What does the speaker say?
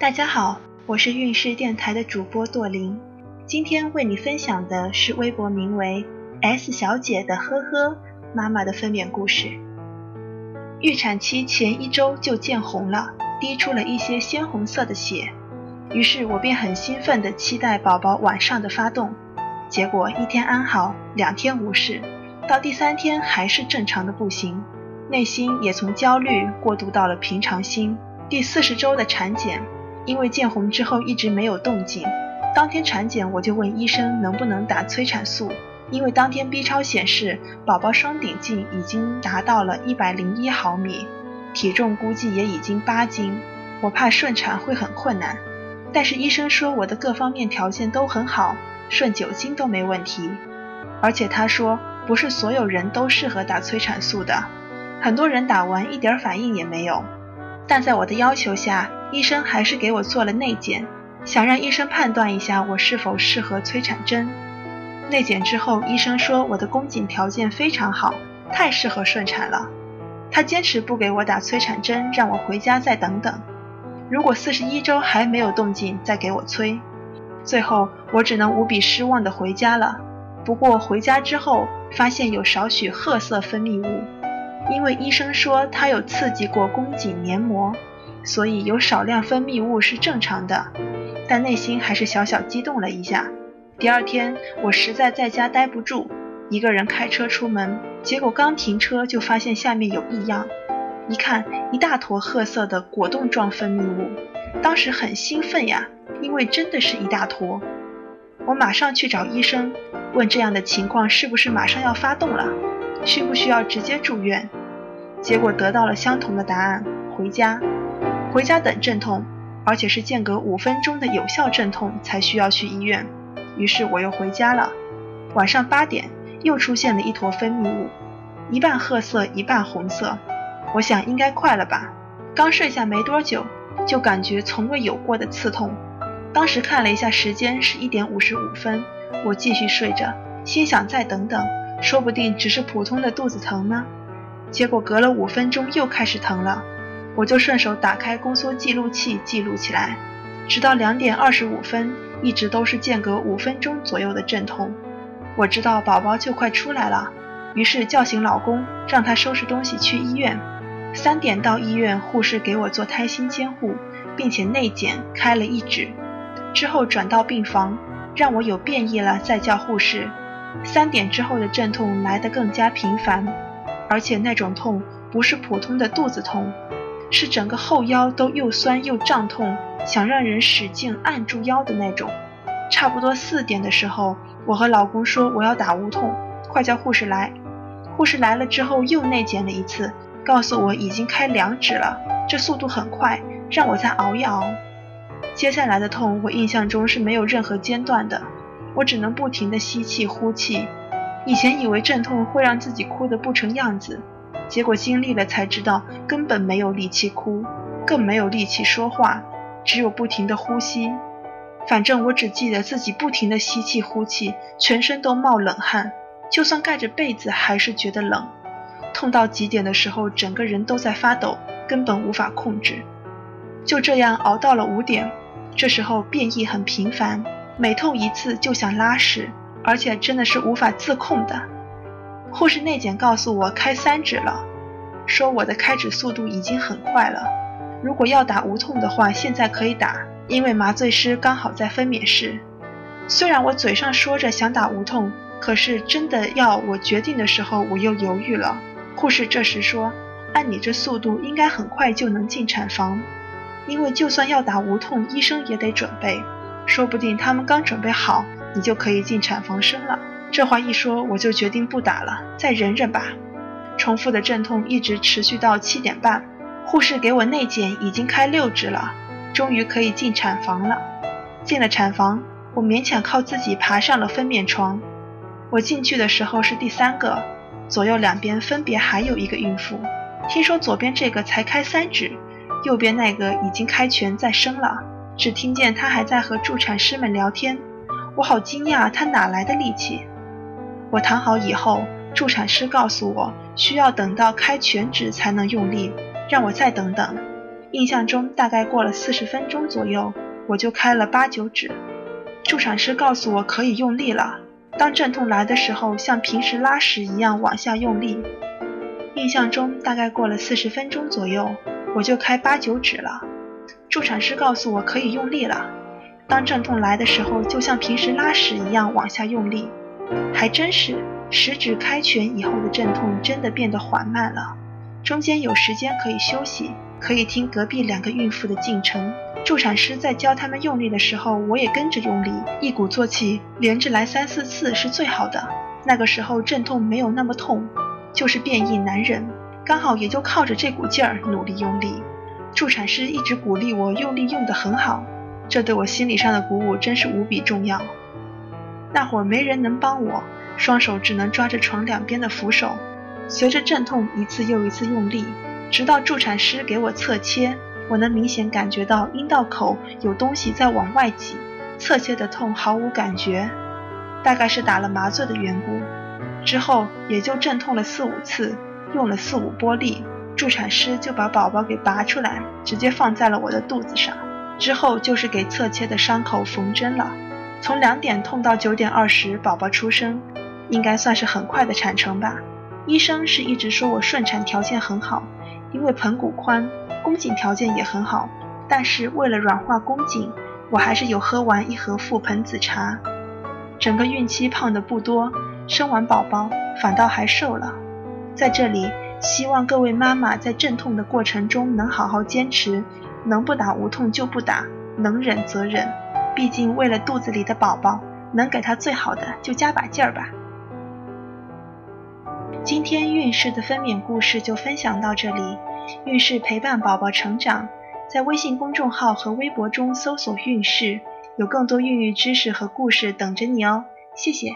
大家好，我是运势电台的主播朵琳，今天为你分享的是微博名为 S 小姐的呵呵妈妈的分娩故事。预产期前一周就见红了，滴出了一些鲜红色的血，于是我便很兴奋地期待宝宝晚上的发动。结果一天安好，两天无事，到第三天还是正常的不行，内心也从焦虑过渡到了平常心。第四十周的产检，因为见红之后一直没有动静，当天产检我就问医生能不能打催产素，因为当天 B 超显示宝宝双顶径已经达到了一百零一毫米，体重估计也已经八斤，我怕顺产会很困难，但是医生说我的各方面条件都很好。顺九斤都没问题，而且他说不是所有人都适合打催产素的，很多人打完一点反应也没有。但在我的要求下，医生还是给我做了内检，想让医生判断一下我是否适合催产针。内检之后，医生说我的宫颈条件非常好，太适合顺产了。他坚持不给我打催产针，让我回家再等等。如果四十一周还没有动静，再给我催。最后，我只能无比失望地回家了。不过回家之后，发现有少许褐色分泌物，因为医生说他有刺激过宫颈黏膜，所以有少量分泌物是正常的。但内心还是小小激动了一下。第二天，我实在在家待不住，一个人开车出门，结果刚停车就发现下面有异样，一看一大坨褐色的果冻状分泌物，当时很兴奋呀。因为真的是一大坨，我马上去找医生，问这样的情况是不是马上要发动了，需不需要直接住院？结果得到了相同的答案：回家，回家等阵痛，而且是间隔五分钟的有效阵痛才需要去医院。于是我又回家了。晚上八点又出现了一坨分泌物，一半褐色，一半红色。我想应该快了吧，刚睡下没多久，就感觉从未有过的刺痛。当时看了一下时间，是一点五十五分。我继续睡着，心想再等等，说不定只是普通的肚子疼呢。结果隔了五分钟又开始疼了，我就顺手打开宫缩记录器记录起来，直到两点二十五分，一直都是间隔五分钟左右的阵痛。我知道宝宝就快出来了，于是叫醒老公，让他收拾东西去医院。三点到医院，护士给我做胎心监护，并且内检开了一指。之后转到病房，让我有变异了再叫护士。三点之后的阵痛来得更加频繁，而且那种痛不是普通的肚子痛，是整个后腰都又酸又胀痛，想让人使劲按住腰的那种。差不多四点的时候，我和老公说我要打无痛，快叫护士来。护士来了之后又内检了一次，告诉我已经开两指了，这速度很快，让我再熬一熬。接下来的痛，我印象中是没有任何间断的，我只能不停地吸气呼气。以前以为阵痛会让自己哭得不成样子，结果经历了才知道根本没有力气哭，更没有力气说话，只有不停地呼吸。反正我只记得自己不停地吸气呼气，全身都冒冷汗，就算盖着被子还是觉得冷。痛到极点的时候，整个人都在发抖，根本无法控制。就这样熬到了五点。这时候变异很频繁，每痛一次就想拉屎，而且真的是无法自控的。护士内检告诉我开三指了，说我的开指速度已经很快了。如果要打无痛的话，现在可以打，因为麻醉师刚好在分娩室。虽然我嘴上说着想打无痛，可是真的要我决定的时候，我又犹豫了。护士这时说：“按你这速度，应该很快就能进产房。”因为就算要打无痛，医生也得准备，说不定他们刚准备好，你就可以进产房生了。这话一说，我就决定不打了，再忍忍吧。重复的阵痛一直持续到七点半，护士给我内检，已经开六指了，终于可以进产房了。进了产房，我勉强靠自己爬上了分娩床。我进去的时候是第三个，左右两边分别还有一个孕妇。听说左边这个才开三指。右边那个已经开拳在生了，只听见他还在和助产师们聊天。我好惊讶，他哪来的力气？我躺好以后，助产师告诉我需要等到开全指才能用力，让我再等等。印象中大概过了四十分钟左右，我就开了八九指。助产师告诉我可以用力了。当阵痛来的时候，像平时拉屎一样往下用力。印象中大概过了四十分钟左右，我就开八九指了。助产师告诉我可以用力了。当阵痛来的时候，就像平时拉屎一样往下用力。还真是，十指开拳以后的阵痛真的变得缓慢了。中间有时间可以休息，可以听隔壁两个孕妇的进程。助产师在教他们用力的时候，我也跟着用力，一鼓作气，连着来三四次是最好的。那个时候阵痛没有那么痛，就是变异难忍，刚好也就靠着这股劲儿努力用力。助产师一直鼓励我用力用得很好，这对我心理上的鼓舞真是无比重要。那会儿没人能帮我，双手只能抓着床两边的扶手，随着阵痛一次又一次用力，直到助产师给我侧切。我能明显感觉到阴道口有东西在往外挤，侧切的痛毫无感觉，大概是打了麻醉的缘故。之后也就阵痛了四五次，用了四五波力，助产师就把宝宝给拔出来，直接放在了我的肚子上。之后就是给侧切的伤口缝针了。从两点痛到九点二十，宝宝出生，应该算是很快的产程吧。医生是一直说我顺产条件很好，因为盆骨宽。宫颈条件也很好，但是为了软化宫颈，我还是有喝完一盒覆盆子茶。整个孕期胖的不多，生完宝宝反倒还瘦了。在这里，希望各位妈妈在阵痛的过程中能好好坚持，能不打无痛就不打，能忍则忍。毕竟为了肚子里的宝宝，能给他最好的就加把劲儿吧。今天孕氏的分娩故事就分享到这里。孕氏陪伴宝宝成长，在微信公众号和微博中搜索“孕氏”，有更多孕育知识和故事等着你哦。谢谢。